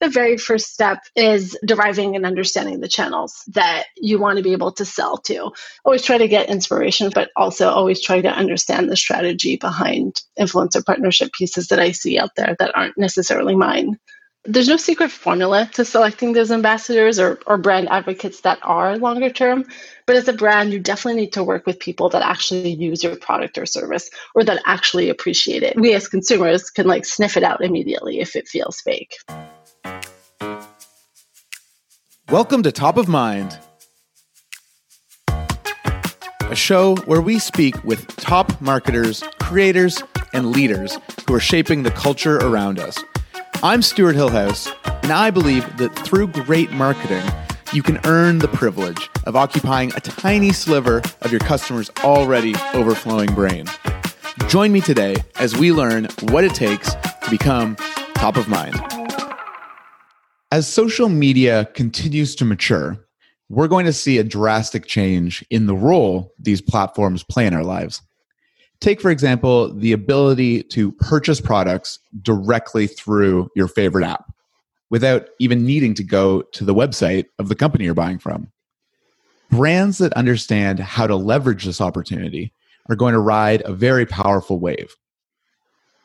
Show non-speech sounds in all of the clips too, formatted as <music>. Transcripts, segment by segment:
the very first step is deriving and understanding the channels that you want to be able to sell to. Always try to get inspiration, but also always try to understand the strategy behind influencer partnership pieces that I see out there that aren't necessarily mine. There's no secret formula to selecting those ambassadors or, or brand advocates that are longer term. But as a brand, you definitely need to work with people that actually use your product or service or that actually appreciate it. We as consumers can like sniff it out immediately if it feels fake. Welcome to Top of Mind, a show where we speak with top marketers, creators, and leaders who are shaping the culture around us. I'm Stuart Hillhouse, and I believe that through great marketing, you can earn the privilege of occupying a tiny sliver of your customer's already overflowing brain. Join me today as we learn what it takes to become top of mind. As social media continues to mature, we're going to see a drastic change in the role these platforms play in our lives. Take, for example, the ability to purchase products directly through your favorite app without even needing to go to the website of the company you're buying from. Brands that understand how to leverage this opportunity are going to ride a very powerful wave.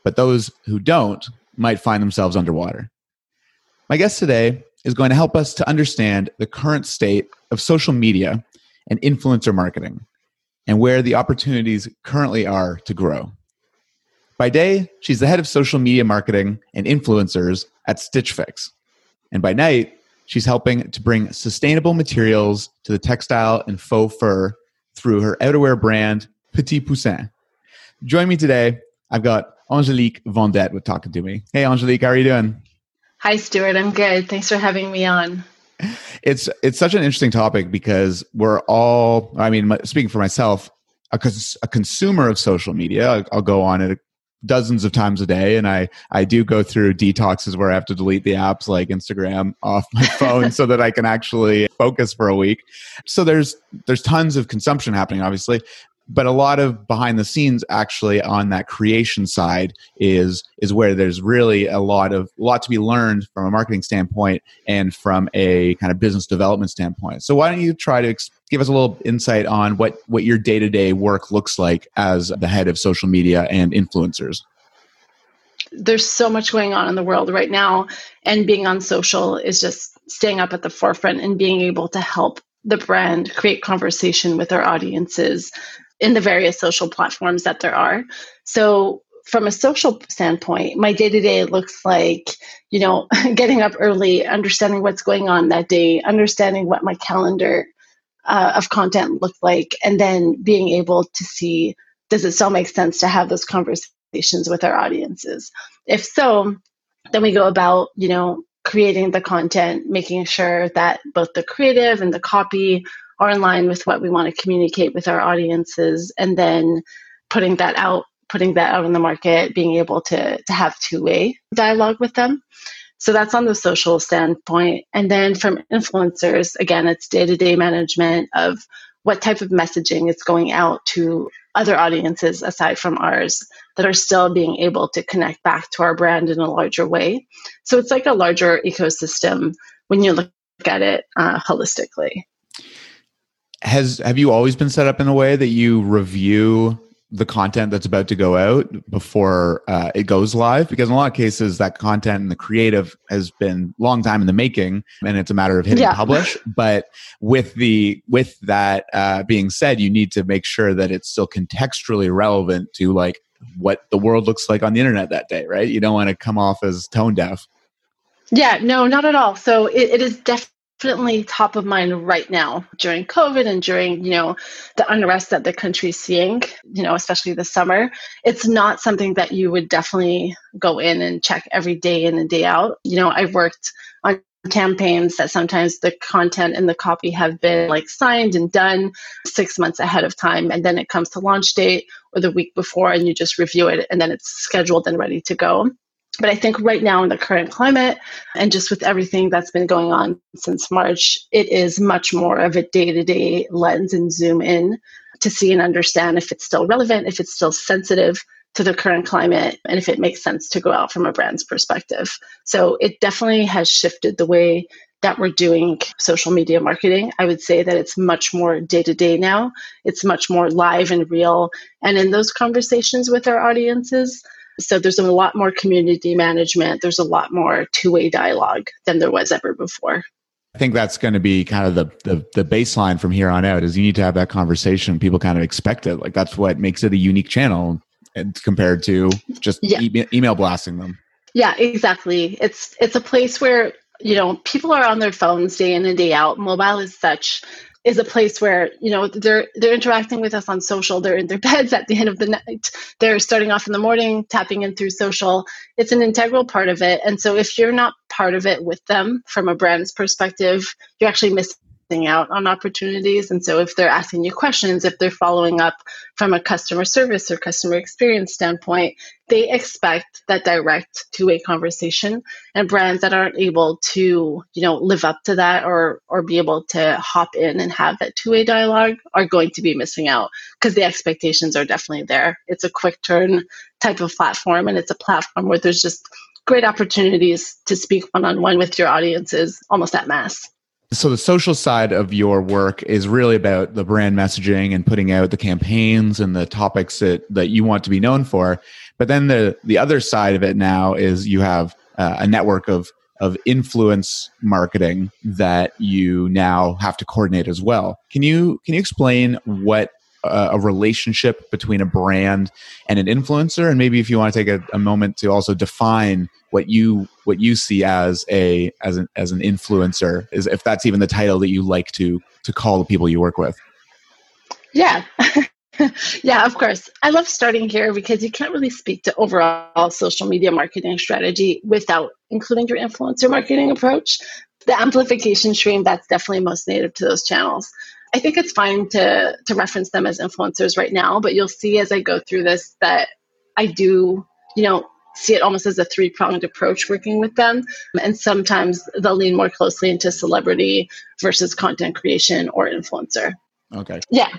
But those who don't might find themselves underwater. My guest today is going to help us to understand the current state of social media and influencer marketing and where the opportunities currently are to grow. By day, she's the head of social media marketing and influencers at Stitch Fix. And by night, she's helping to bring sustainable materials to the textile and faux fur through her outerwear brand, Petit Poussin. Join me today. I've got Angelique Vendette with talking to me. Hey, Angelique, how are you doing? Hi, Stuart. I'm good. Thanks for having me on. It's it's such an interesting topic because we're all. I mean, speaking for myself, a, a consumer of social media. I'll, I'll go on it dozens of times a day and i i do go through detoxes where i have to delete the apps like instagram off my <laughs> phone so that i can actually focus for a week so there's there's tons of consumption happening obviously but a lot of behind the scenes actually on that creation side is is where there's really a lot of lot to be learned from a marketing standpoint and from a kind of business development standpoint. So why don't you try to give us a little insight on what what your day-to-day work looks like as the head of social media and influencers? There's so much going on in the world right now and being on social is just staying up at the forefront and being able to help the brand create conversation with our audiences in the various social platforms that there are. So from a social standpoint, my day to day looks like, you know, <laughs> getting up early, understanding what's going on that day, understanding what my calendar uh, of content looked like, and then being able to see does it still make sense to have those conversations with our audiences? If so, then we go about, you know, creating the content, making sure that both the creative and the copy are in line with what we want to communicate with our audiences and then putting that out putting that out in the market being able to to have two-way dialogue with them. So that's on the social standpoint. And then from influencers again it's day-to-day management of what type of messaging is going out to other audiences aside from ours that are still being able to connect back to our brand in a larger way. So it's like a larger ecosystem when you look at it uh, holistically has have you always been set up in a way that you review the content that's about to go out before uh, it goes live? Because in a lot of cases that content and the creative has been long time in the making and it's a matter of hitting yeah. publish. But with the with that uh, being said you need to make sure that it's still contextually relevant to like what the world looks like on the internet that day right? You don't want to come off as tone deaf. Yeah no not at all. So it, it is definitely definitely top of mind right now during COVID and during, you know, the unrest that the country's seeing, you know, especially the summer. It's not something that you would definitely go in and check every day in and day out. You know, I've worked on campaigns that sometimes the content and the copy have been like signed and done six months ahead of time and then it comes to launch date or the week before and you just review it and then it's scheduled and ready to go but I think right now in the current climate and just with everything that's been going on since March, it is much more of a day to day lens and zoom in to see and understand if it's still relevant, if it's still sensitive to the current climate and if it makes sense to go out from a brand's perspective. So it definitely has shifted the way that we're doing social media marketing. I would say that it's much more day to day now. It's much more live and real. And in those conversations with our audiences, so there's a lot more community management, there's a lot more two way dialogue than there was ever before. I think that's going to be kind of the, the, the baseline from here on out is you need to have that conversation. People kind of expect it. Like that's what makes it a unique channel and compared to just yeah. e- email blasting them. Yeah, exactly. It's it's a place where you know people are on their phones day in and day out. Mobile is such is a place where you know they're they're interacting with us on social. They're in their <laughs> beds at the end of the night. They're starting off in the morning tapping in through social. It's an integral part of it. And so if you're not part of it with them from a brand's perspective you're actually missing out on opportunities. And so, if they're asking you questions, if they're following up from a customer service or customer experience standpoint, they expect that direct two-way conversation. And brands that aren't able to, you know, live up to that or or be able to hop in and have that two-way dialogue are going to be missing out because the expectations are definitely there. It's a quick turn type of platform, and it's a platform where there's just great opportunities to speak one-on-one with your audiences almost at mass. So the social side of your work is really about the brand messaging and putting out the campaigns and the topics that that you want to be known for. But then the the other side of it now is you have uh, a network of of influence marketing that you now have to coordinate as well. Can you can you explain what a relationship between a brand and an influencer. And maybe if you want to take a, a, moment to also define what you what you see as a as an as an influencer is if that's even the title that you like to to call the people you work with. Yeah. <laughs> Yeah of course. I love starting here because you can't really speak to overall social media marketing strategy without including your influencer marketing approach. The amplification stream that's definitely most native to those channels I think it's fine to to reference them as influencers right now, but you'll see as I go through this that I do, you know, see it almost as a three pronged approach working with them. And sometimes they'll lean more closely into celebrity versus content creation or influencer. Okay. Yeah.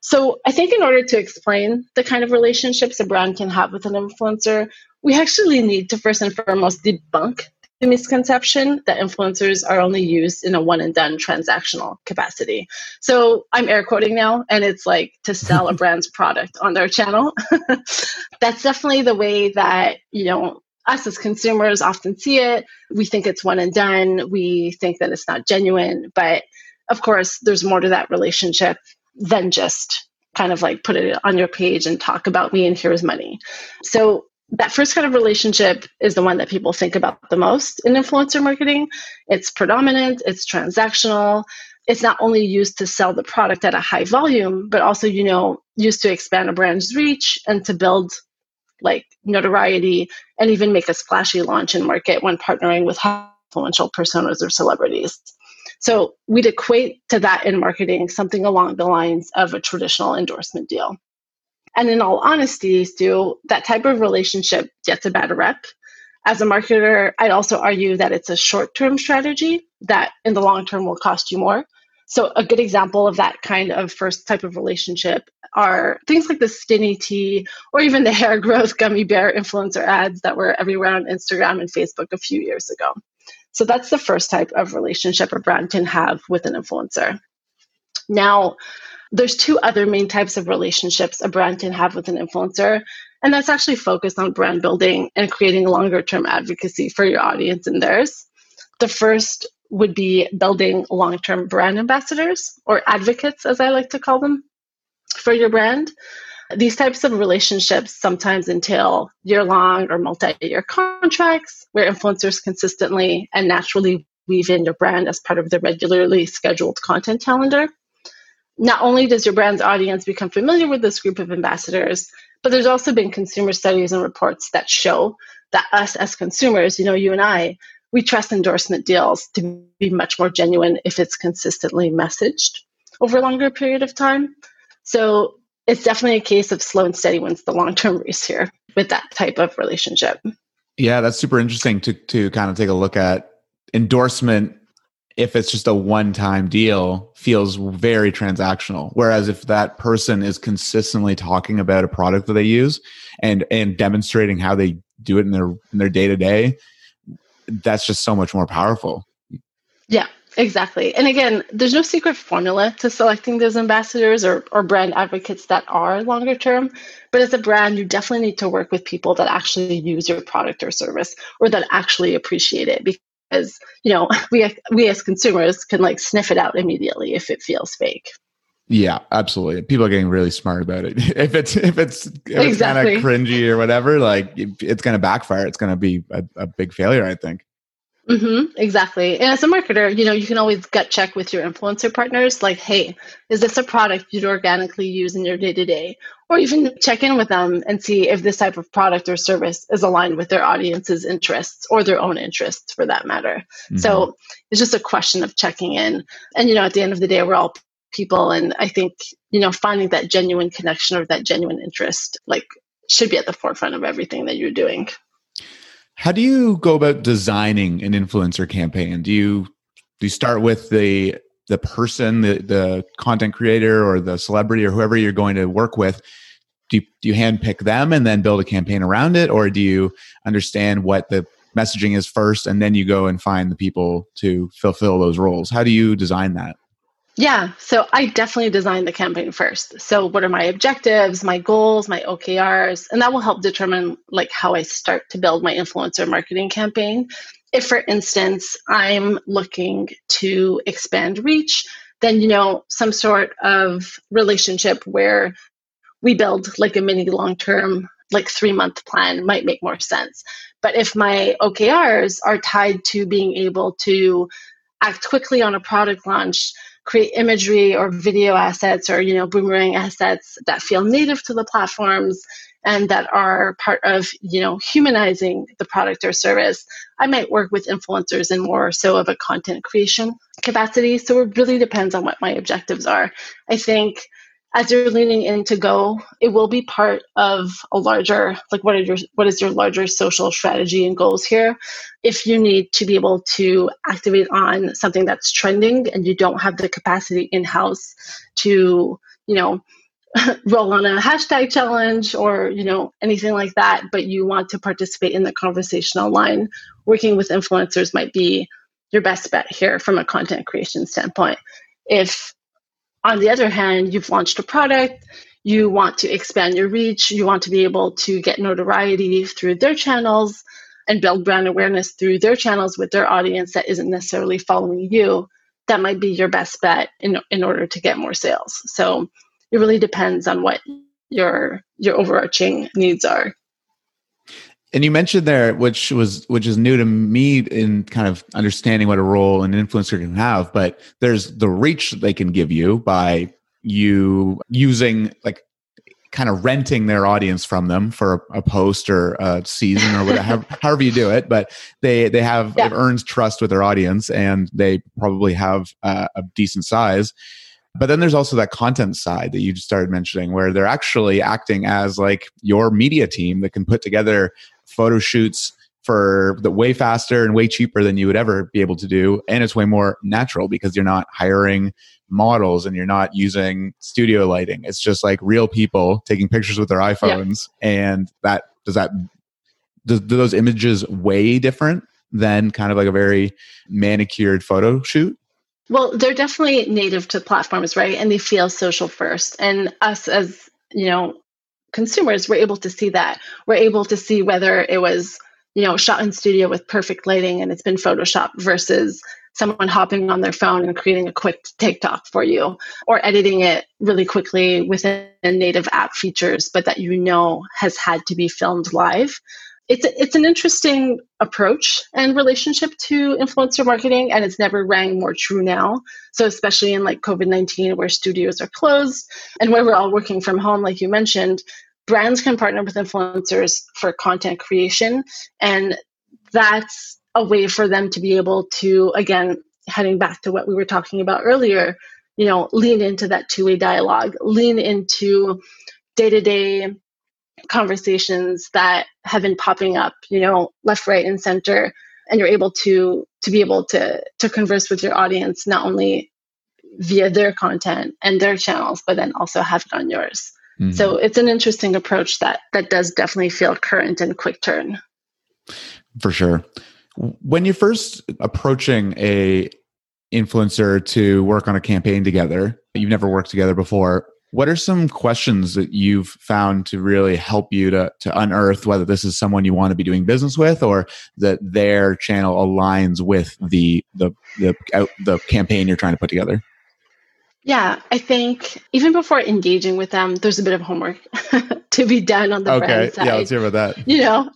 So I think in order to explain the kind of relationships a brand can have with an influencer, we actually need to first and foremost debunk the misconception that influencers are only used in a one and done transactional capacity. So I'm air quoting now, and it's like to sell a <laughs> brand's product on their channel. <laughs> That's definitely the way that, you know, us as consumers often see it. We think it's one and done. We think that it's not genuine. But of course, there's more to that relationship than just kind of like put it on your page and talk about me and here's money. So that first kind of relationship is the one that people think about the most in influencer marketing. It's predominant, it's transactional. It's not only used to sell the product at a high volume, but also, you know, used to expand a brand's reach and to build like notoriety and even make a splashy launch in market when partnering with influential personas or celebrities. So we'd equate to that in marketing something along the lines of a traditional endorsement deal. And in all honesty, Stu, that type of relationship gets a bad rep. As a marketer, I'd also argue that it's a short term strategy that in the long term will cost you more. So, a good example of that kind of first type of relationship are things like the skinny tea or even the <laughs> hair growth gummy bear influencer ads that were everywhere on Instagram and Facebook a few years ago. So, that's the first type of relationship a brand can have with an influencer. Now, there's two other main types of relationships a brand can have with an influencer, and that's actually focused on brand building and creating longer term advocacy for your audience and theirs. The first would be building long term brand ambassadors or advocates, as I like to call them, for your brand. These types of relationships sometimes entail year long or multi year contracts where influencers consistently and naturally weave in your brand as part of the regularly scheduled content calendar not only does your brand's audience become familiar with this group of ambassadors, but there's also been consumer studies and reports that show that us as consumers, you know, you and I, we trust endorsement deals to be much more genuine if it's consistently messaged over a longer period of time. So it's definitely a case of slow and steady wins the long term race here with that type of relationship. Yeah, that's super interesting to to kind of take a look at endorsement if it's just a one time deal, feels very transactional. Whereas if that person is consistently talking about a product that they use and and demonstrating how they do it in their in their day to day, that's just so much more powerful. Yeah, exactly. And again, there's no secret formula to selecting those ambassadors or, or brand advocates that are longer term. But as a brand, you definitely need to work with people that actually use your product or service or that actually appreciate it because you know <laughs> we we as consumers can like sniff it out immediately if it feels fake. Yeah, absolutely. People are getting really smart about it. <laughs> if it's if it's if it's kind of cringy or whatever, like it's going to backfire. It's going to be a, a, big failure. I think. Mm-hmm, exactly. And as a marketer, you know, you can always gut check with your influencer partners, like, hey, is this a product you'd organically use in your day to day? Or even check in with them and see if this type of product or service is aligned with their audience's interests or their own interests for that matter. Mm-hmm. So it's just a question of checking in. And, you know, at the end of the day, we're all people. And I think, you know, finding that genuine connection or that genuine interest, like, should be at the forefront of everything that you're doing. How do you go about designing an influencer campaign? Do you do you start with the the person, the the content creator or the celebrity or whoever you're going to work with? Do you, do you handpick them and then build a campaign around it, or do you understand what the messaging is first and then you go and find the people to fulfill those roles? How do you design that? Yeah, so I definitely designed the campaign first. So what are my objectives, my goals, my OKRs, and that will help determine like how I start to build my influencer marketing campaign. If for instance, I'm looking to expand reach, then you know, some sort of relationship where we build like a mini long-term like 3-month plan might make more sense. But if my OKRs are tied to being able to act quickly on a product launch, create imagery or video assets or you know boomerang assets that feel native to the platforms and that are part of you know humanizing the product or service i might work with influencers in more so of a content creation capacity. So it really depends on what my objectives are. I think as you're leaning into go it will be part of a larger like what are your what is your larger social strategy and goals here? If you need to be able to activate on something that's trending and you don't have the capacity in house to you know <laughs> roll on a hashtag challenge or you know anything like that but you want to participate in the conversation online working with influencers might be your best bet here from a content creation standpoint. If on the other hand, you've launched a product, you want to expand your reach, you want to be able to get notoriety through their channels and build brand awareness through their channels with their audience that isn't necessarily following you. That might be your best bet in, in order to get more sales. So it really depends on what your your overarching needs are and you mentioned there which was which is new to me in kind of understanding what a role an influencer can have but there's the reach they can give you by you using like kind of renting their audience from them for a, a post or a season or whatever <laughs> however you do it but they they have yeah. earned trust with their audience and they probably have uh, a decent size but then there's also that content side that you started mentioning where they're actually acting as like your media team that can put together photo shoots for the way faster and way cheaper than you would ever be able to do. And it's way more natural because you're not hiring models and you're not using studio lighting. It's just like real people taking pictures with their iphones. Yeah. and that does that do, do those images way different than kind of like a very manicured photo shoot? Well they're definitely native to platforms right? And they feel social first. And us as you know consumers were able to see that. We're able to see whether it was, you know, shot in studio with perfect lighting and it's been photoshopped versus someone hopping on their phone and creating a quick TikTok for you or editing it really quickly within native app features, but that you know has had to be filmed live it's it's an interesting approach and relationship to influencer marketing and it's never rang more true now. So especially in like covid-19 where studios are closed and where we're all working from home like you mentioned brands can partner with influencers for content creation and that's a way for them to be able to again heading back to what we were talking about earlier you know lean into that two-way dialogue lean into day-to-day conversations that have been popping up, you know, left, right, and center. and you're able to to be able to to converse with your audience not only via their content and their channels but then also have it on yours mm-hmm. so it's an interesting approach that that does definitely feel current and quick turn for sure when you're first approaching a influencer to work on a campaign together you've never worked together before what are some questions that you've found to really help you to, to unearth whether this is someone you want to be doing business with or that their channel aligns with the the the, the campaign you're trying to put together? Yeah, I think even before engaging with them, there's a bit of homework <laughs> to be done on the okay. brand side. Yeah, let's hear about that. You know,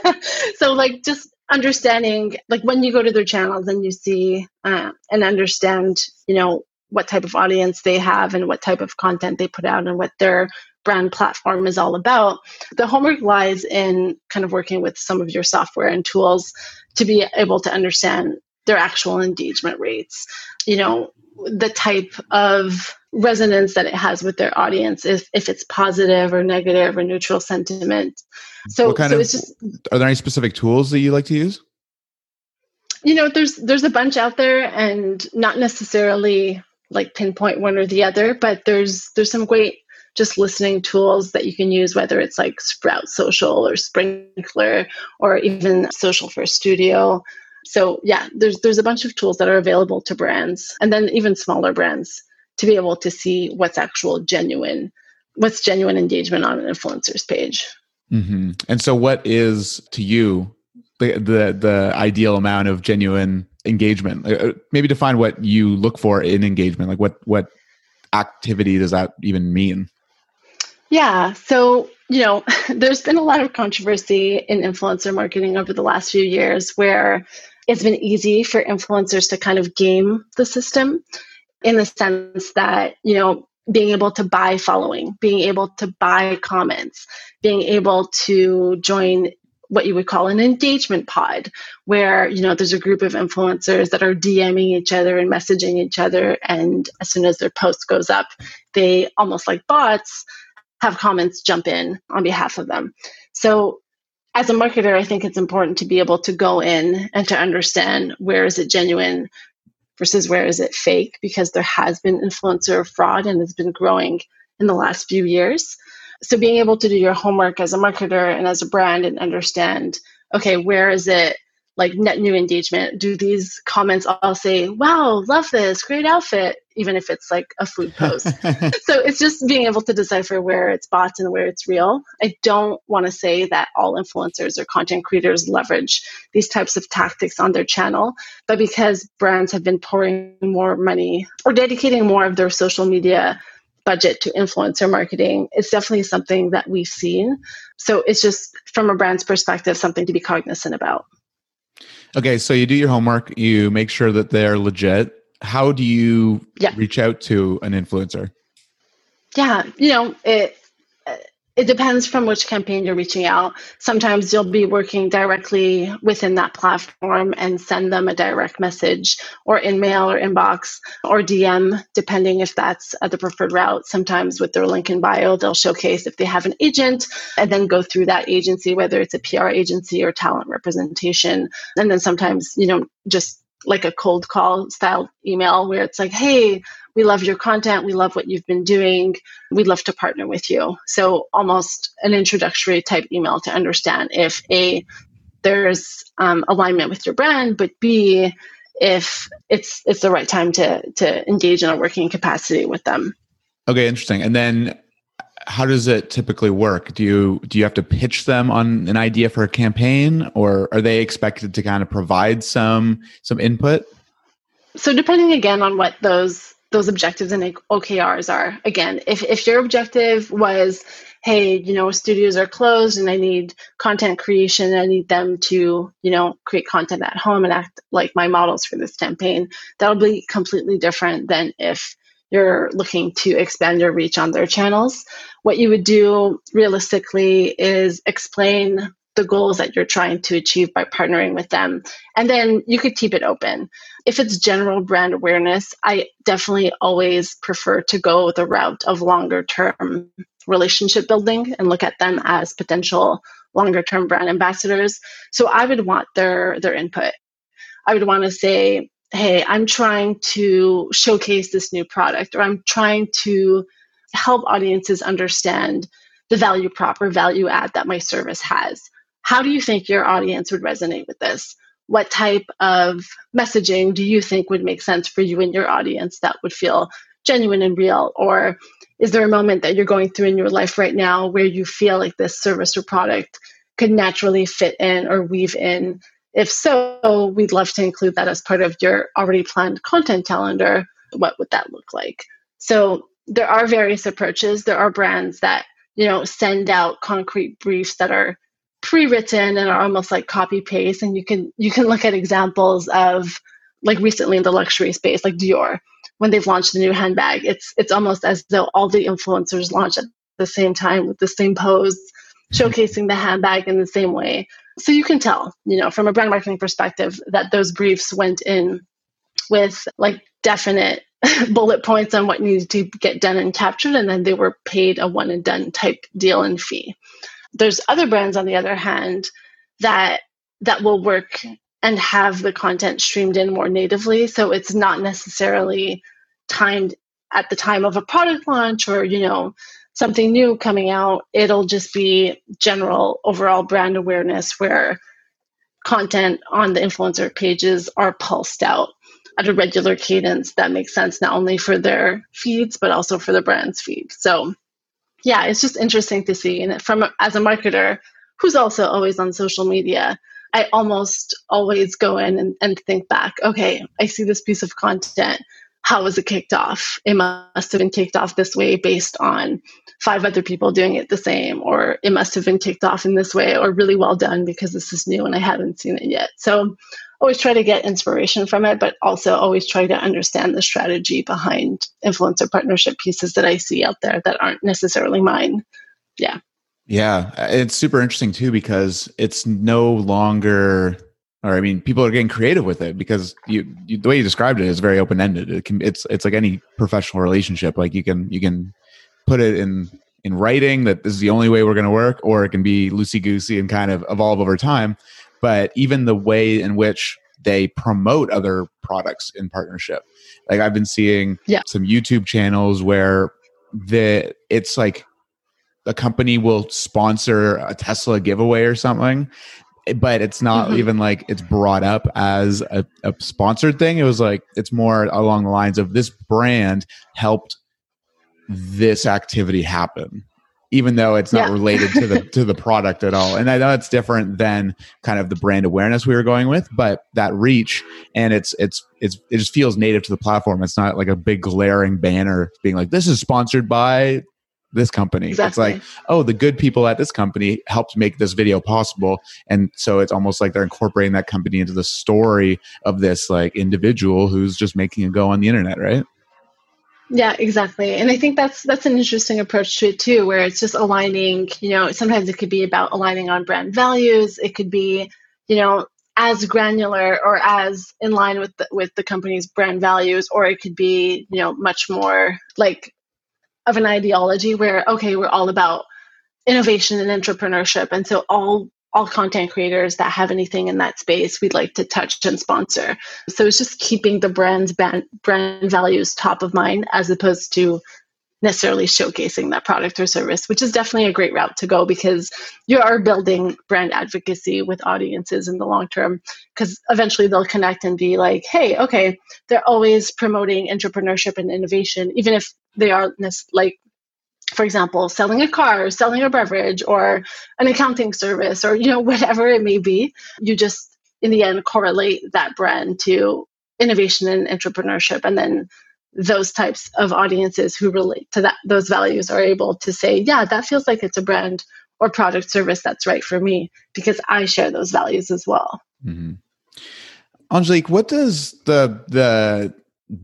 <laughs> so like just understanding, like when you go to their channels and you see uh, and understand, you know, what type of audience they have and what type of content they put out and what their brand platform is all about. The homework lies in kind of working with some of your software and tools to be able to understand their actual engagement rates. You know, the type of resonance that it has with their audience, if, if it's positive or negative or neutral sentiment. So, so of, it's just, are there any specific tools that you like to use? You know, there's there's a bunch out there and not necessarily like pinpoint one or the other, but there's there's some great just listening tools that you can use, whether it's like Sprout Social or Sprinklr or even Social First Studio. So yeah, there's there's a bunch of tools that are available to brands and then even smaller brands to be able to see what's actual genuine, what's genuine engagement on an influencer's page. Mm-hmm. And so, what is to you the the the ideal amount of genuine engagement? Uh, uh, maybe define what you look for in engagement like what what activity does that even mean? Yeah so you know <laughs> there's been a lot of controversy in influencer marketing over the last few years where it's been easy for influencers to kind of game the system in the sense that you know being able to buy following, being able to buy comments, being able to join what you would call an engagement pod where you know there's a group of influencers that are dming each other and messaging each other and as soon as their post goes up they almost like bots have comments jump in on behalf of them. So as a marketer i think it's important to be able to go in and to understand where is it genuine versus where is it fake because there has been influencer fraud and it's been growing in the last few years so being able to do your homework as a marketer and as a brand and understand okay where is it like net new engagement? Do these comments all say wow love this great outfit even if it's like a food post? <laughs> So it's just being able to decipher where it's bots and where it's real. I don't want to say that all influencers or content creators leverage these types of tactics on their channel but because brands have been pouring more money or dedicating more of their social media budget to influencer marketing it's definitely something that we've seen. So it's just from a brand's perspective something to be cognizant about. Okay so you do your homework you make sure that they're legit. How do you yeah. reach out to an influencer? Yeah you know it it depends from which campaign you're reaching out. Sometimes you'll be working directly within that platform and send them a direct message or in mail or inbox or DM, depending if that's the preferred route. Sometimes with their link in bio, they'll showcase if they have an agent and then go through that agency, whether it's a PR agency or talent representation. And then sometimes, you know, just like a cold call style email where it's like, hey, we love your content. We love what you've been doing. We'd love to partner with you. So almost an introductory type email to understand if A, there's um, alignment with your brand, but B, if it's it's the right time to to engage in a working capacity with them. Okay, interesting. And then how does it typically work? Do you do you have to pitch them on an idea for a campaign or are they expected to kind of provide some some input? So depending again on what those those objectives and OKRs are. Again, if, if your objective was, hey, you know, studios are closed and I need content creation, I need them to, you know, create content at home and act like my models for this campaign, that'll be completely different than if you're looking to expand your reach on their channels. What you would do realistically is explain the goals that you're trying to achieve by partnering with them. And then you could keep it open. If it's general brand awareness, I definitely always prefer to go the route of longer term relationship building and look at them as potential longer term brand ambassadors. So I would want their their input. I would want to say, hey, I'm trying to showcase this new product, or I'm trying to help audiences understand the value prop or value add that my service has. How do you think your audience would resonate with this? What type of messaging do you think would make sense for you and your audience that would feel genuine and real? Or is there a moment that you're going through in your life right now where you feel like this service or product could naturally fit in or weave in? If so, we'd love to include that as part of your already planned content calendar. What would that look like? So there are various approaches. There are brands that, you know, send out concrete briefs that are pre-written and are almost like copy paste and you can you can look at examples of like recently in the luxury space like Dior when they've launched the new handbag it's it's almost as though all the influencers launch at the same time with the same pose showcasing the handbag in the same way so you can tell you know from a brand marketing perspective that those briefs went in with like definite <laughs> bullet points on what needed to get done and captured and then they were paid a one and done type deal and fee. There's other brands on the other hand that that will work and have the content streamed in more natively so it's not necessarily timed at the time of a product launch or you know something new coming out it'll just be general overall brand awareness where content on the influencer pages are pulsed out at a regular cadence that makes sense not only for their feeds but also for the brand's feed so yeah, it's just interesting to see. And from as a marketer who's also always on social media, I almost always go in and, and think back, okay, I see this piece of content. How was it kicked off? It must have been kicked off this way based on five other people doing it the same, or it must have been kicked off in this way, or really well done because this is new and I haven't seen it yet. So always try to get inspiration from it, but also always try to understand the strategy behind influencer partnership pieces that I see out there that aren't necessarily mine. Yeah. Yeah. It's super interesting too because it's no longer or I mean, people are getting creative with it because you, you the way you described it is very open ended. It can it's it's like any professional relationship. Like you can you can put it in in writing that this is the only way we're going to work, or it can be loosey goosey and kind of evolve over time but even the way in which they promote other products in partnership. Like I've been seeing yeah. some YouTube channels where the it's like a company will sponsor a Tesla giveaway or something, but it's not mm-hmm. even like it's brought up as a, a sponsored thing. It was like it's more along the lines of this brand helped this activity happen even though it's not yeah. related to the <laughs> to the product at all. And I know it's different than kind of the brand awareness we were going with, but that reach and it's it's it's it just feels native to the platform. It's not like a big glaring banner being like this is sponsored by this company. Exactly. It's like, oh, the good people at this company helped make this video possible. And so it's almost like they're incorporating that company into the story of this like individual who's just making a go on the internet, right? Yeah, exactly. And I think that's that's an interesting approach to it too, where it's just aligning, you know, sometimes it could be about aligning on brand values. It could be, you know, as granular or as in line with the, with the company's brand values, or it could be, you know, much more like of an ideology where okay, we're all about innovation and entrepreneurship, and so all all content creators that have anything in that space we'd like to touch and sponsor. So it's just keeping the brand's brand, brand values top of mind as opposed to necessarily showcasing that product or service, which is definitely a great route to go because you are building brand advocacy with audiences in the long term. Because eventually they'll connect and be like, hey, okay, they're always promoting entrepreneurship and innovation, even if they are like for example, selling a car, selling a beverage, or an accounting service, or you know <laughs> whatever it may be, you just in the end correlate that brand to innovation and entrepreneurship, and then those types of audiences who relate to that those values are able to say, yeah, that feels like it's a brand or product service that's right for me because I share those values as well. Mm-hmm. Angelique, what does the the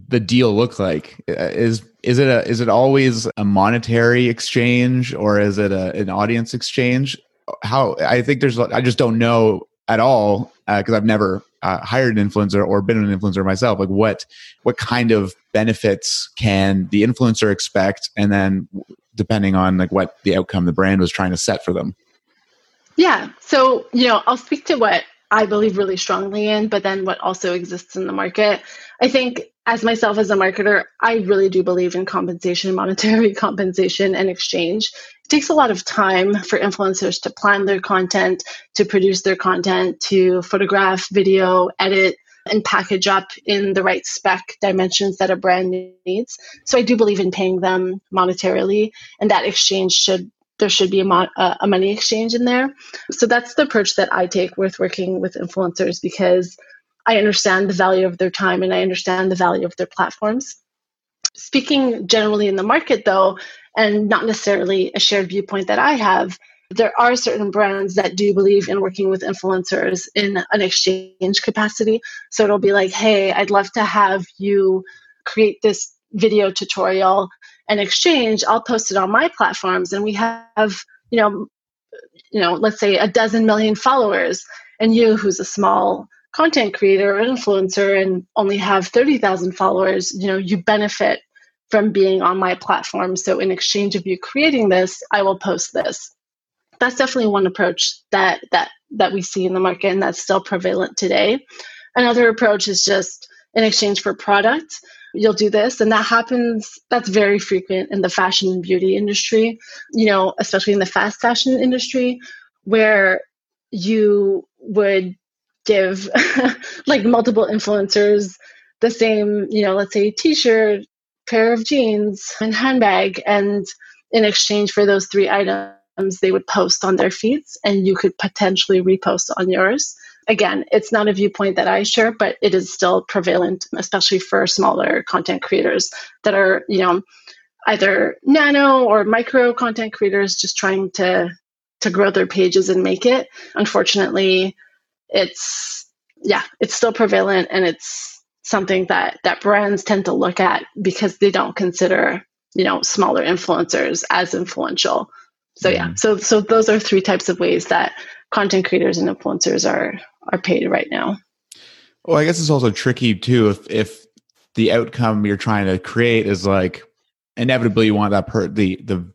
the deal look like? Is is it a is it always a monetary exchange or is it a, an audience exchange? How I think there's I just don't know at all because uh, I've never uh, hired an influencer or been an influencer myself. Like what what kind of benefits can the influencer expect, and then depending on like what the outcome the brand was trying to set for them. Yeah. So, you know, I'll speak to what I believe really strongly in, but then what also exists in the market. I think as myself as a marketer, I really do believe in compensation, <laughs> monetary compensation and exchange. It takes a lot of time for influencers to plan their content, to produce their content, to photograph, video, edit, and package up in the right spec dimensions that a brand needs. So I do believe in paying them monetarily, and that exchange should there should be a, a money exchange in there. So that's the approach that I take with working with influencers because I understand the value of their time and I understand the value of their platforms. Speaking generally in the market, though, and not necessarily a shared viewpoint that I have, there are certain brands that do believe in working with influencers in an exchange capacity. So it'll be like, hey, I'd love to have you create this video tutorial and exchange. I'll post it on my platforms, and we have, you know, you know, let's say a dozen million followers, and you, who's a small content creator or influencer and only have 30,000 followers, you know, you benefit from being on my platform. So in exchange of you creating this, I will post this. That's definitely one approach that that that we see in the market and that's still prevalent today. Another approach is just in exchange for product, you'll do this and that happens that's very frequent in the fashion and beauty industry, you know, especially in the fast fashion industry where you would give <laughs> like multiple influencers the same, you know, let's say t-shirt, pair of jeans, and handbag, and in exchange for those three items, they would post on their feeds, and you could potentially repost on yours. Again, it's not a viewpoint that I share, but it is still prevalent, especially for smaller content creators that are, you know, either nano or micro content creators just trying to to grow their pages and make it. Unfortunately, it's yeah, it's still prevalent and it's something that that brands tend to look at because they don't consider, you know, smaller influencers as influential. So yeah, mm. so so those are three types of ways that content creators and influencers are are paid right now. Well, I guess it's also tricky too if if the outcome you're trying to create is like inevitably you want that per the the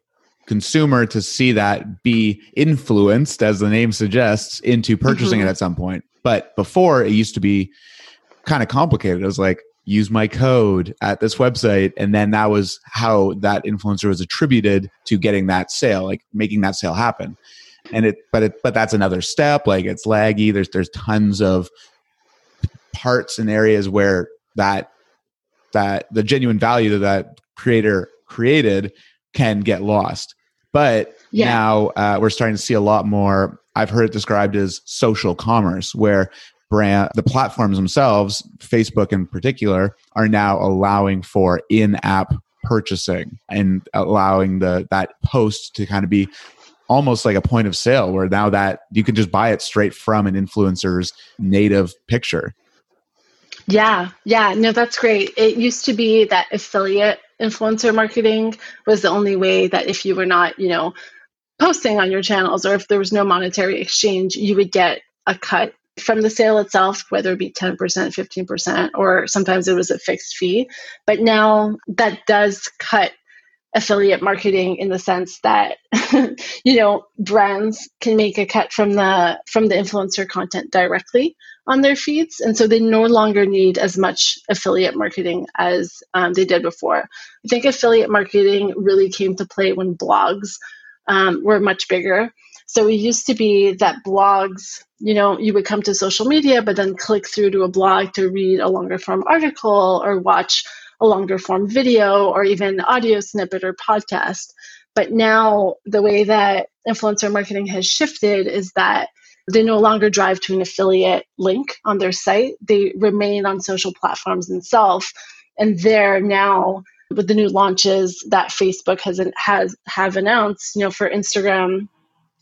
consumer to see that be influenced, as the name suggests, into purchasing mm-hmm. it at some point. But before it used to be kind of complicated. It was like, use my code at this website. And then that was how that influencer was attributed to getting that sale, like making that sale happen. And it, but it, but that's another step. Like it's laggy. There's, there's tons of parts and areas where that, that the genuine value that that creator created can get lost. But yeah. now uh, we're starting to see a lot more. I've heard it described as social commerce, where brand the platforms themselves, Facebook in particular, are now allowing for in-app purchasing and allowing the that post to kind of be almost like a point of sale where now that you can just buy it straight from an influencer's native picture. Yeah, yeah, no, that's great. It used to be that affiliate influencer marketing was the only way that if you were not, you know, posting on your channels or if there was no monetary exchange, you would get a cut from the sale itself, whether it be 10%, 15%, or sometimes it was a fixed fee. But now that does cut affiliate marketing in the sense that <laughs> you know brands can make a cut from the from the influencer content directly on their feeds. And so they no longer need as much affiliate marketing as um, they did before. I think affiliate marketing really came to play when blogs um, were much bigger. So it used to be that blogs, you know, you would come to social media, but then click through to a blog to read a longer form article or watch a longer form video or even audio snippet or podcast. But now the way that influencer marketing has shifted is that they no longer drive to an affiliate link on their site. They remain on social platforms themselves. And they're now with the new launches that Facebook has has have announced, you know, for Instagram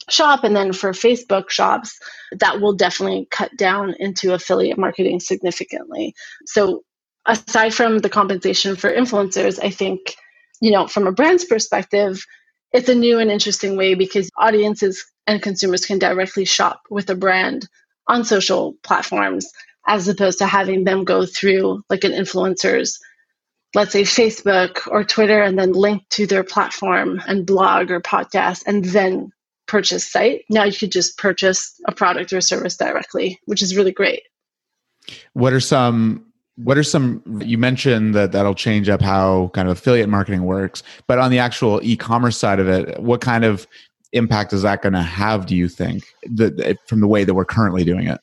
shop and then for Facebook shops, that will definitely cut down into affiliate marketing significantly. So aside from the compensation for influencers, I think, you know, from a brand's perspective, it's a new and interesting way because audiences and consumers can directly shop with a brand on social platforms as opposed to having them go through like an influencer's let's say Facebook or Twitter and then link to their platform and blog or podcast and then purchase site. Now you could just purchase a product or service directly, which is really great. What are some what are some you mentioned that that'll change up how kind of affiliate marketing works, but on the actual e-commerce side of it, what kind of impact is that going to have do you think the, from the way that we're currently doing it?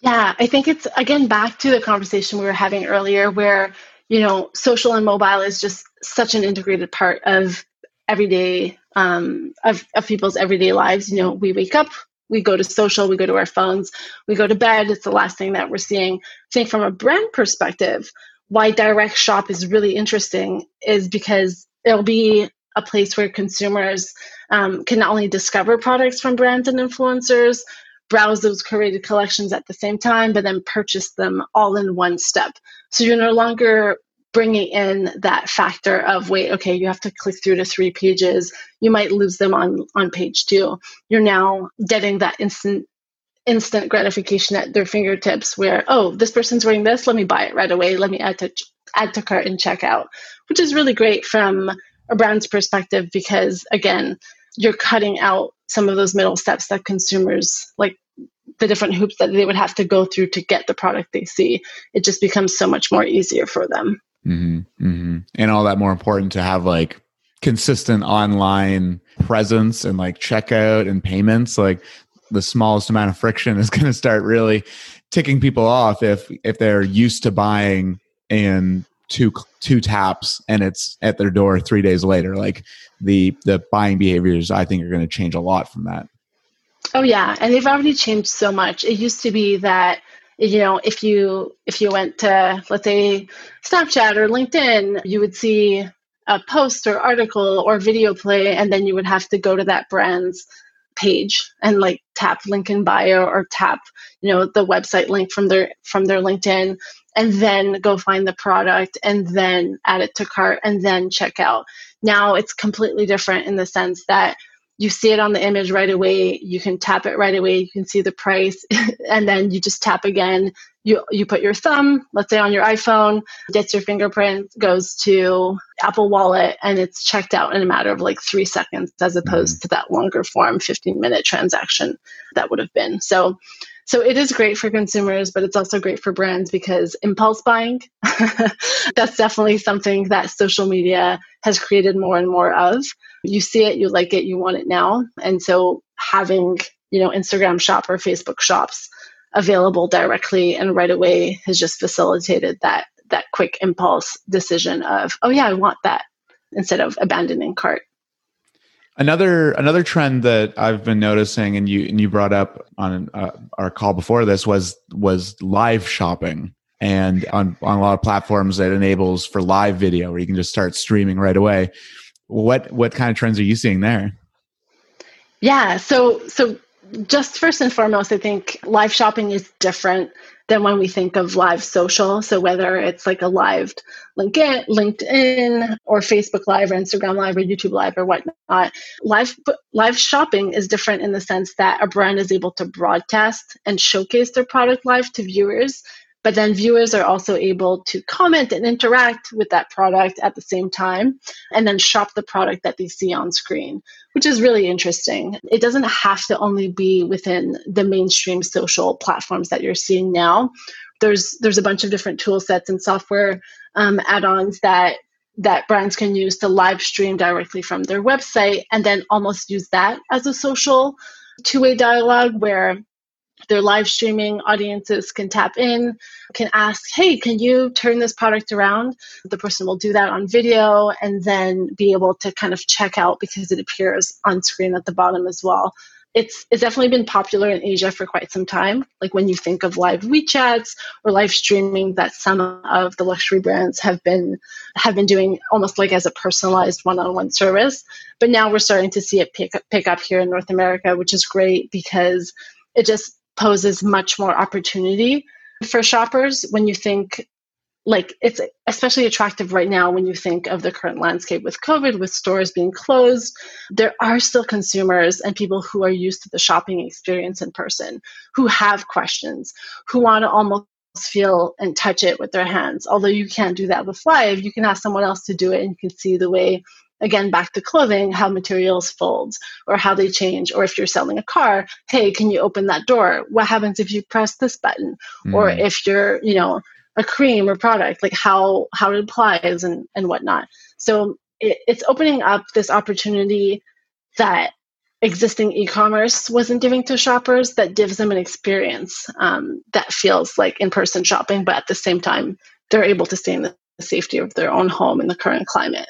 Yeah, I think it's again back to the conversation we were having earlier where, you know, social and mobile is just such an integrated part of everyday um, of, of people's everyday lives. You know, we wake up, we go to social, we go to our phones, we go to bed. It's the last thing that we're seeing. I think from a brand perspective, why direct shop is really interesting is because it'll be a place where consumers um, can not only discover products from brands and influencers, browse those curated collections at the same time, but then purchase them all in one step. So you're no longer bringing in that factor of wait okay you have to click through to three pages. You might lose them on on page two. You're now getting that instant instant gratification at their fingertips where oh this person's wearing this. Let me buy it right away. Let me add to add to cart and check out which is really great from a brand's perspective because again you're cutting out some of those middle steps that consumers like the different hoops that they would have to go through to get the product they see it just becomes so much more easier for them Mm-hmm, mm-hmm. And all that more important to have like consistent online presence and like checkout and payments. Like the smallest amount of friction is <laughs> going to start really ticking people off if if they're used to buying in two two taps and it's at their door three days later. Like the the buying behaviors, I think, are going to change a lot from that. Oh yeah, and they've already changed so much. It used to be that you know if you if you went to let's say snapchat or linkedin you would see a post or article or video play and then you would have to go to that brand's page and like tap link in bio or tap you know the website link from their from their linkedin and then go find the product and then add it to cart and then check out. Now it's completely different in the sense that you see it on the image right away you can tap it right away you can see the price <laughs> and then you just tap again. You you put your thumb let's say on your iphone gets your fingerprint goes to apple wallet and it's checked out in a matter of like three seconds as opposed mm-hmm. to that longer form 15 minute transaction that would have been. So so it is great for consumers, but it's also great for brands because impulse buying, <laughs> that's definitely something that social media has created more and more of. You see it, you like it, you want it now. And so having, you know, Instagram shop or Facebook shops available directly and right away has just facilitated that that quick impulse decision of, oh yeah, I want that instead of abandoning cart. Another another trend that I've been noticing, and you and you brought up on uh, our call before this was was live shopping, and on on a lot of platforms that enables for live video where you can just start streaming right away. What what kind of trends are you seeing there? Yeah, so so just first and foremost, I think live shopping is different than when we think of live social. So whether it's like a live LinkedIn, LinkedIn or Facebook Live or Instagram Live or YouTube Live or whatnot, live live shopping is different in the sense that a brand is able to broadcast and showcase their product live to viewers but then viewers are also able to comment and interact with that product at the same time and then shop the product that they see on screen, which is really interesting. It doesn't have to only be within the mainstream social platforms that you're seeing now. There's there's a bunch of different tool sets and software um, add-ons that that brands can use to live stream directly from their website and then almost use that as a social two-way dialogue where their live streaming audiences can tap in, can ask, hey, can you turn this product around? The person will do that on video and then be able to kind of check out because it appears on screen at the bottom as well. It's, it's definitely been popular in Asia for quite some time. Like when you think of live WeChats or live streaming, that some of the luxury brands have been have been doing almost like as a personalized one-on-one service. But now we're starting to see it pick pick up here in North America, which is great because it just poses much more opportunity for shoppers when you think like it's especially attractive right now when you think of the current landscape with covid with stores being closed. There are still consumers and people who are used to the shopping experience in person who have questions who want to almost feel and touch it with their hands. Although you can't do that with live you can ask someone else to do it and you can see the way again back to clothing how materials fold or how they change or if you're selling a car hey can you open that door? What happens if you press this button? Mm. or if you're you know a cream or product like how how it applies and and whatnot. So it, it's opening up this opportunity that existing e-commerce wasn't giving to shoppers that gives them an experience um, that feels like in-person shopping but at the same time they're able to stay in the safety of their own home in the current climate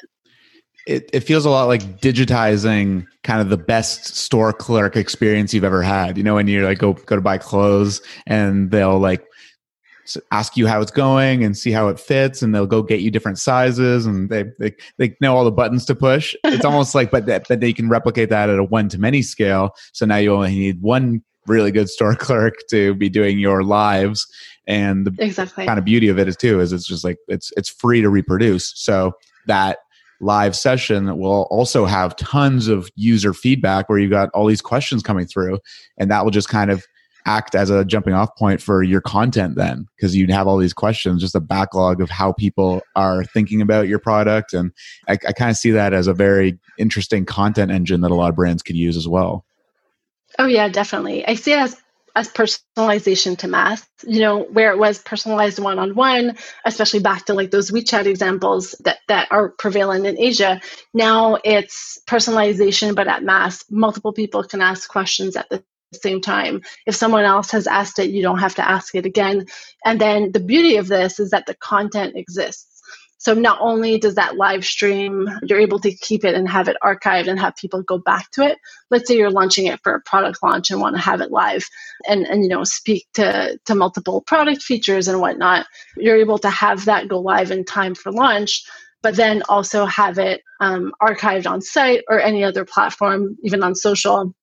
it, it feels a lot like digitizing kind of the best store clerk experience you've ever had you know when you like go go to buy clothes and they'll like ask you how it's going and see how it fits and they'll go get you different sizes and they they, they know all the buttons to push. It's <laughs> almost like but that but they can replicate that at a one to many scale. So now you only need one really good store <laughs> clerk to be doing your lives. And the exactly. kind of beauty of it is too is it's just like it's it's free to reproduce. So that live session that will also have tons of user feedback where you've got all these questions coming through. And that will just kind of act as a jumping off point for your content then because you'd have all these questions just a backlog of how people are thinking about your product. And i, I kind of see that as a very interesting content engine that a lot of brands could use as well. Oh yeah definitely. I see it as as personalization to mass you know where it was personalized one-on-one especially back to like those wechat examples that that are prevalent in asia now it's personalization but at mass multiple people can ask questions at the same time. If someone else has asked it, you don't have to ask it again. And then the beauty of this is that the content exists. So not only does that live stream, you're able to keep it and have it archived and have people go back to it. Let's say you're launching it for a product launch and want to have it live and, and you know speak to, to multiple product features and whatnot. You're able to have that go live in time for launch, but then also have it um, archived on site or any other platform, even on social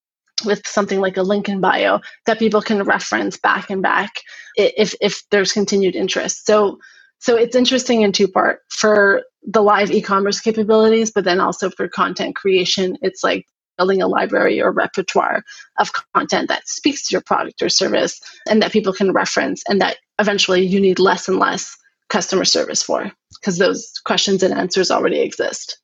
with something like a link in bio that people can reference back and back if if there's continued interest. So so it's interesting in two part for the live e-commerce capabilities, but then also for content creation, it's like building a library or repertoire of content that speaks to your product or service and that people can reference and that eventually you need less and less customer service for because those questions and answers already exist.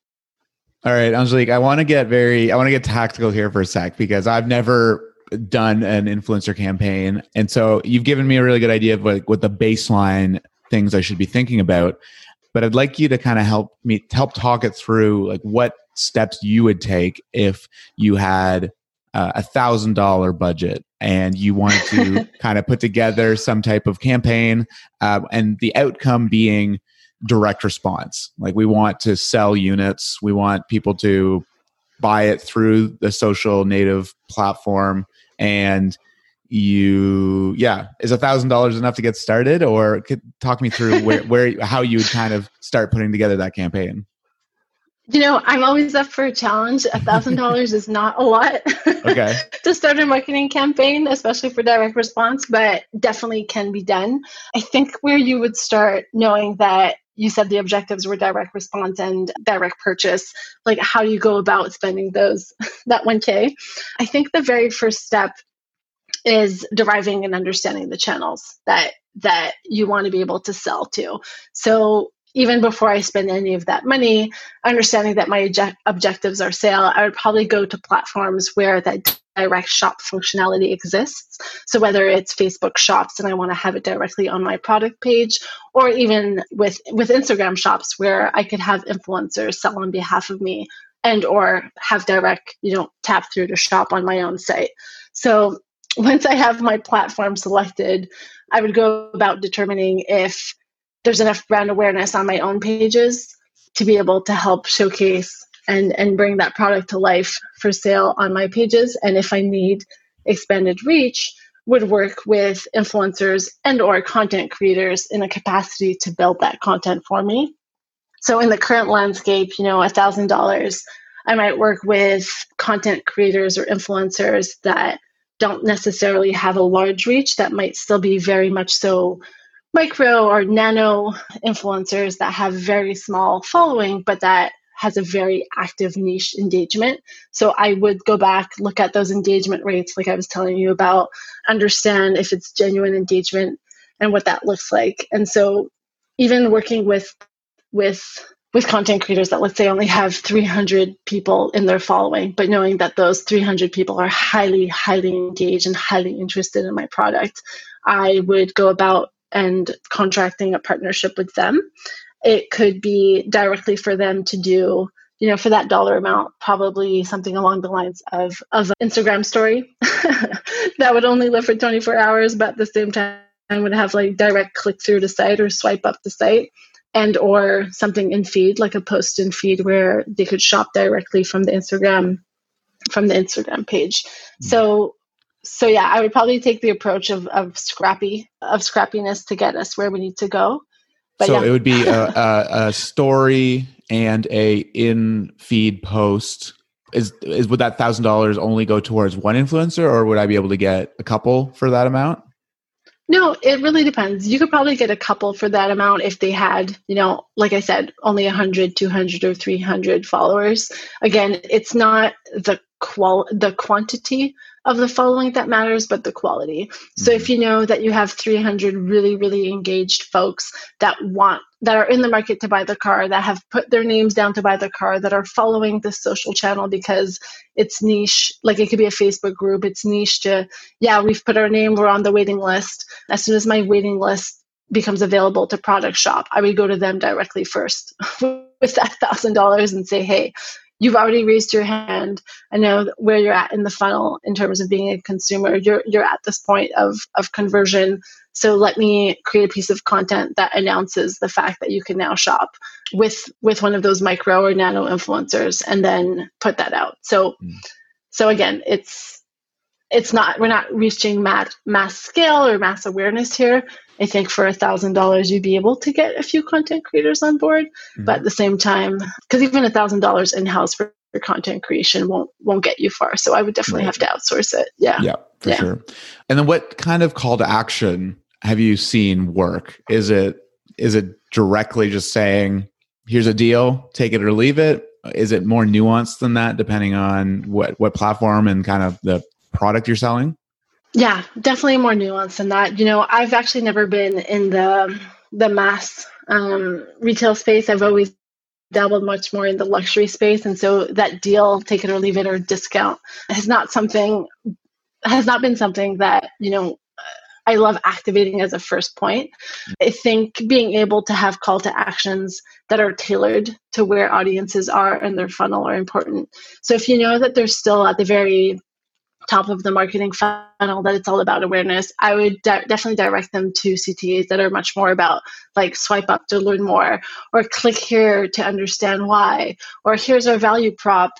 All right, Angelique, I want to get very, I want to get tactical here for a sec because I've never done an influencer campaign. And so you've given me a really good idea of like what the baseline things I should be thinking about. But I'd like you to kind of help me help talk it through like what steps you would take if you had a thousand dollar budget and you wanted to <laughs> kind of put together some type of campaign uh, and the outcome being direct response. Like we want to sell units, we want people to buy it through the social native platform and you yeah is a thousand dollars enough to get started? Or could talk me through <laughs> where, where how you would kind of start putting together that campaign. You know i'm always up for a challenge. A thousand dollars is not a lot <laughs> okay. to start a marketing campaign especially for direct response but definitely can be done. I think where you would start knowing that you said the objectives were direct response and direct purchase like how do you go about spending those <laughs> that 1k i think the very first step is deriving and understanding the channels that that you want to be able to sell to so even before I spend any of that money, understanding that my objectives are sale, I would probably go to platforms where that direct shop functionality exists. So whether it's Facebook shops and I want to have it directly on my product page, or even with with Instagram shops where I could have influencers sell on behalf of me and or have direct, you know, tap through to shop on my own site. So once I have my platform selected, I would go about determining if there's enough brand awareness on my own pages to be able to help showcase and and bring that product to life for sale on my pages. And if i need expanded reach would work with influencers and or content creators in a capacity to build that content for me. So in the current landscape you know a thousand dollars i might work with content creators or influencers that don't necessarily have a large reach that might still be very much so micro or nano influencers that have very small following but that has a very active niche engagement. So I would go back, look at those engagement rates, like I was telling you about, understand if it's genuine engagement and what that looks like. And so even working with with with content creators that let's say only have 300 people in their following but knowing that those 300 people are highly highly engaged and highly interested in my product i would go about and contracting a partnership with them. It could be directly for them to do you know for that dollar amount probably something along the lines of of an instagram story. <laughs> That would only live for 24 hours but at the same time would have like direct click through the site or swipe up the site and or something in feed like a post in feed where they could shop directly from the instagram from the instagram page mm-hmm. so so yeah i would probably take the approach of of scrappy of scrappiness to get us where we need to go but so yeah. it would be a, <laughs> a, a story and a in feed post is is would that thousand dollars only go towards one influencer or would i be able to get a couple for that amount no, it really depends. You could probably get a couple for that amount if they had, you know, like I said, only 100, 200 or 300 followers. Again, it's not the qual the quantity of the following that matters, but the quality. So if mm-hmm. you know that you have 300 really, really engaged folks that want, that are in the market to buy the car, that have put their names down to buy the car, that are following the social channel because it's niche, like it could be a Facebook group, it's niche to, yeah, we've put our name, we're on the waiting list. As soon as my waiting list becomes available to product shop, I would go to them directly first <laughs> with that thousand dollars and say, hey, you've already raised your hand. I know where you're at in the funnel in terms of being a consumer. You're you're at this point of of conversion. So let me create a piece of content that announces the fact that you can now shop with with one of those micro or nano influencers and then put that out. So mm. so again, it's it's not we're not reaching mass mass scale or mass awareness here I think for a thousand dollars you'd be able to get a few content creators on board. Mm-hmm. But at the same time, because even a thousand dollars in house for content creation won't won't get you far. So I would definitely right. have to outsource it. Yeah. Yeah, for yeah. sure. And then what kind of call to action have you seen work? Is it is it directly just saying, here's a deal, take it or leave it? Is it more nuanced than that, depending on what what platform and kind of the product you're selling? Yeah, definitely more nuanced than that. You know, I've actually never been in the the mass um, retail space. I've always dabbled much more in the luxury space, and so that deal, take it or leave it, or discount, has not something has not been something that you know I love activating as a first point. I think being able to have call to actions that are tailored to where audiences are and their funnel are important. So if you know that they're still at the very top of the marketing funnel that it's all about awareness i would de- definitely direct them to ctas that are much more about like swipe up to learn more or click here to understand why or here's our value prop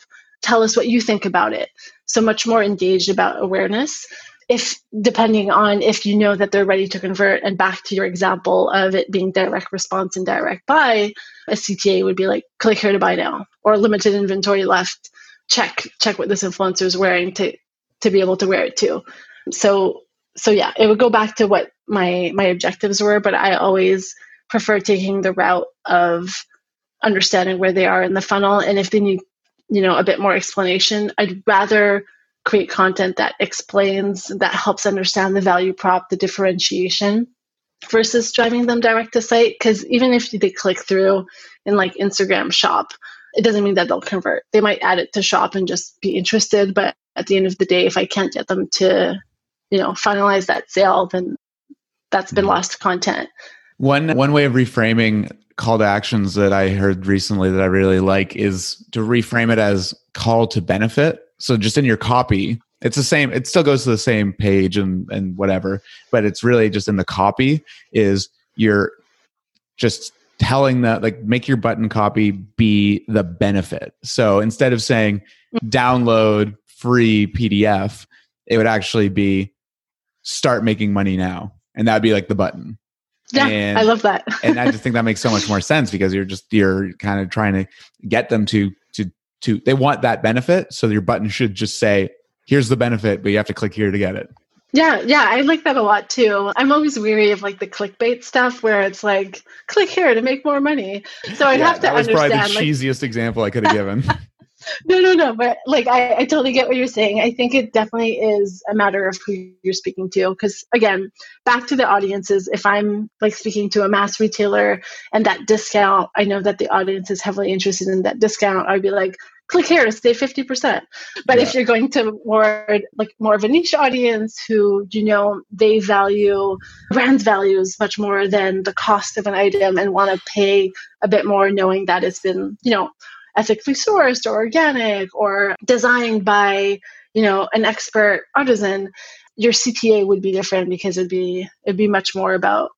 tell us what you think about it. So much more engaged about awareness. If depending on if you know that they're ready to convert and back to your example of it being direct response and direct buy a cta would be like click here to buy now or limited inventory left. Check check what this influencer is wearing to to be able to wear it too. So so yeah, it would go back to what my my objectives were, but I always prefer taking the route of understanding where they are in the funnel and if they need you know a bit more explanation i'd rather create content that explains that helps understand the value prop the differentiation versus driving them direct to site because even if they click through in like instagram shop it doesn't mean that they'll convert they might add it to shop and just be interested but at the end of the day, if I can't get them to, you know, finalize that sale, then that's been mm-hmm. lost content. One one way of reframing call to actions that I heard recently that I really like is to reframe it as call to benefit. So just in your copy, it's the same, it still goes to the same page and and whatever, but it's really just in the copy is you're just telling that like make your button copy be the benefit. So instead of saying download free PDF, it would actually be start making money now. And that'd be like the button. Yeah, and, I love that. and I just <laughs> think that makes so much more sense because you're just you're kind of trying to get them to to to they want that benefit. So your button should just say, here's the benefit, but you have to click here to get it. Yeah, yeah, I like that a lot too. I'm always weary of like the clickbait stuff where it's like, click here to make more money. So I'd yeah, have to that was understand. Probably the like, cheesiest example I could have given. <laughs> <laughs> no, no, no. But like, I, I totally get what you're saying. I think it definitely is a matter of who you're speaking to. Because again, back to the audiences, if I'm like speaking to a mass retailer and that discount, I know that the audience is heavily interested in that discount. I'd be like, click here to save 50%. But yeah. if you're going to more like more of a niche audience who, you know, they value brand values much more than the cost of an item and want to pay a bit more knowing that it's been, you know, ethically sourced or organic or designed by you know an expert artisan your cta would be different because it'd be it'd be much more about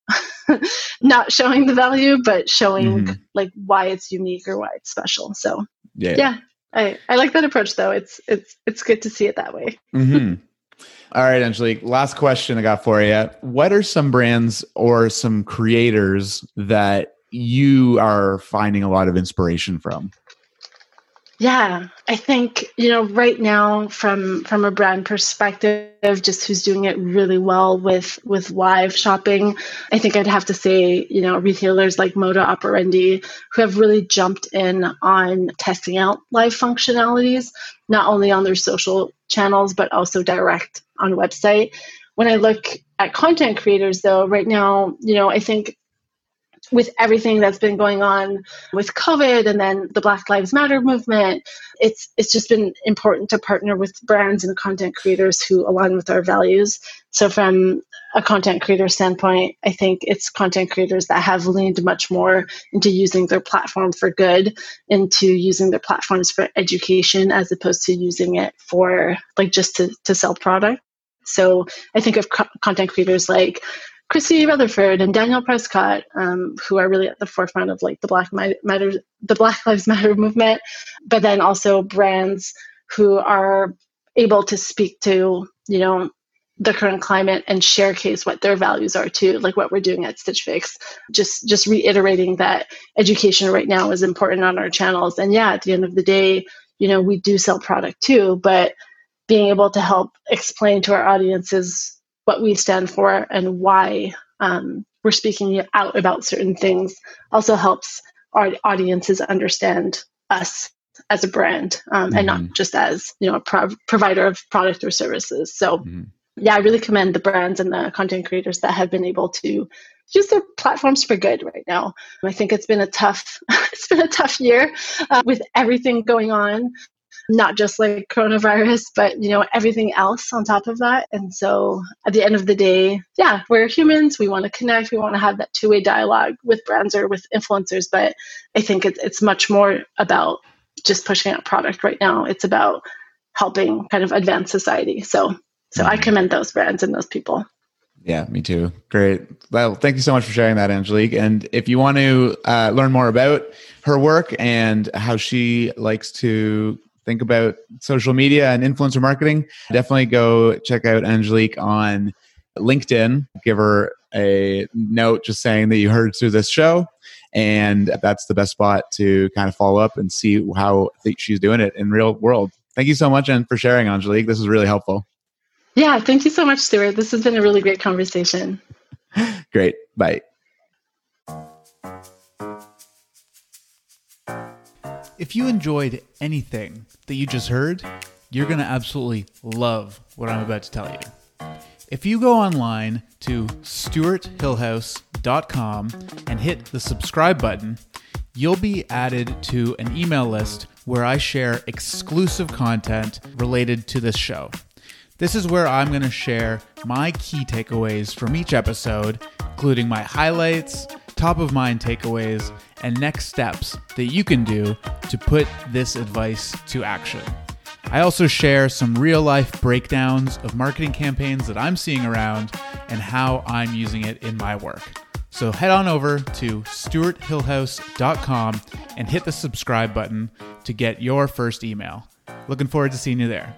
<laughs> not showing the value but showing mm-hmm. like why it's unique or why it's special so yeah yeah i i like that approach though it's it's it's good to see it that way <laughs> mm-hmm. All right, Angelique. Last question I got for you. What are some brands or some creators that you are finding a lot of inspiration from? Yeah, I think you know right now from from a brand perspective, just who's doing it really well with with live shopping. I think I'd have to say you know retailers like Moda Operandi who have really jumped in on testing out live functionalities, not only on their social channels but also direct on website. When I look at content creators, though, right now, you know, I think with everything that's been going on with COVID and then the Black Lives Matter movement, it's it's just been important to partner with brands and content creators who align with our values. So from a content creator standpoint, I think it's content creators that have leaned much more into using their platform for good, into using their platforms for education as opposed to using it for like just to, to sell product. So I think of co- content creators like Christy Rutherford and Daniel Prescott, um, who are really at the forefront of like the Black Matter, the Black Lives Matter movement, but then also brands who are able to speak to you know the current climate and showcase what their values are too, like what we're doing at Stitch Fix. Just just reiterating that education right now is important on our channels. And yeah, at the end of the day, you know, we do sell product too, but being able to help explain to our audiences what we stand for and why um, we're speaking out about certain things also helps our audiences understand us as a brand um, mm-hmm. and not mm-hmm. just as you know a prov- provider of product or services so mm-hmm. yeah i really commend the brands and the content creators that have been able to use their platforms for good right now i think it's been a tough <laughs> it's been a tough year uh, with everything going on not just like coronavirus, <laughs> but you know, everything else on top of that. And so at the end of the day, yeah, we're humans. We want to connect. We want to have that two-way dialogue with brands or with influencers. But I think it's it's much more about just pushing out product right now. It's about helping kind of advance society. So so I mm-hmm. commend those brands and those people. Yeah, me too. Great. Well, thank you so much for sharing that, Angelique. And if you want to uh, learn more about her work and how she likes to think about social media and influencer marketing, definitely go check out Angelique on LinkedIn. Give her a note just saying that you heard through this show. And that's the best spot to kind of follow up and see how she's doing it in real world. Thank you so much and for sharing, Angelique. This is really helpful. Yeah, thank you so much, Stuart. This has been a really great conversation. <laughs> great. Bye. If you enjoyed anything that you just heard, you're going to absolutely love what I'm about to tell you. If you go online to stuarthillhouse.com and hit the subscribe button, you'll be added to an email list where I share exclusive content related to this show. This is where I'm going to share my key takeaways from each episode, including my highlights, top of mind takeaways, and next steps that you can do to put this advice to action. I also share some real life breakdowns of marketing campaigns that I'm seeing around and how I'm using it in my work. So head on over to stuarthillhouse.com and hit the subscribe button to get your first email. Looking forward to seeing you there.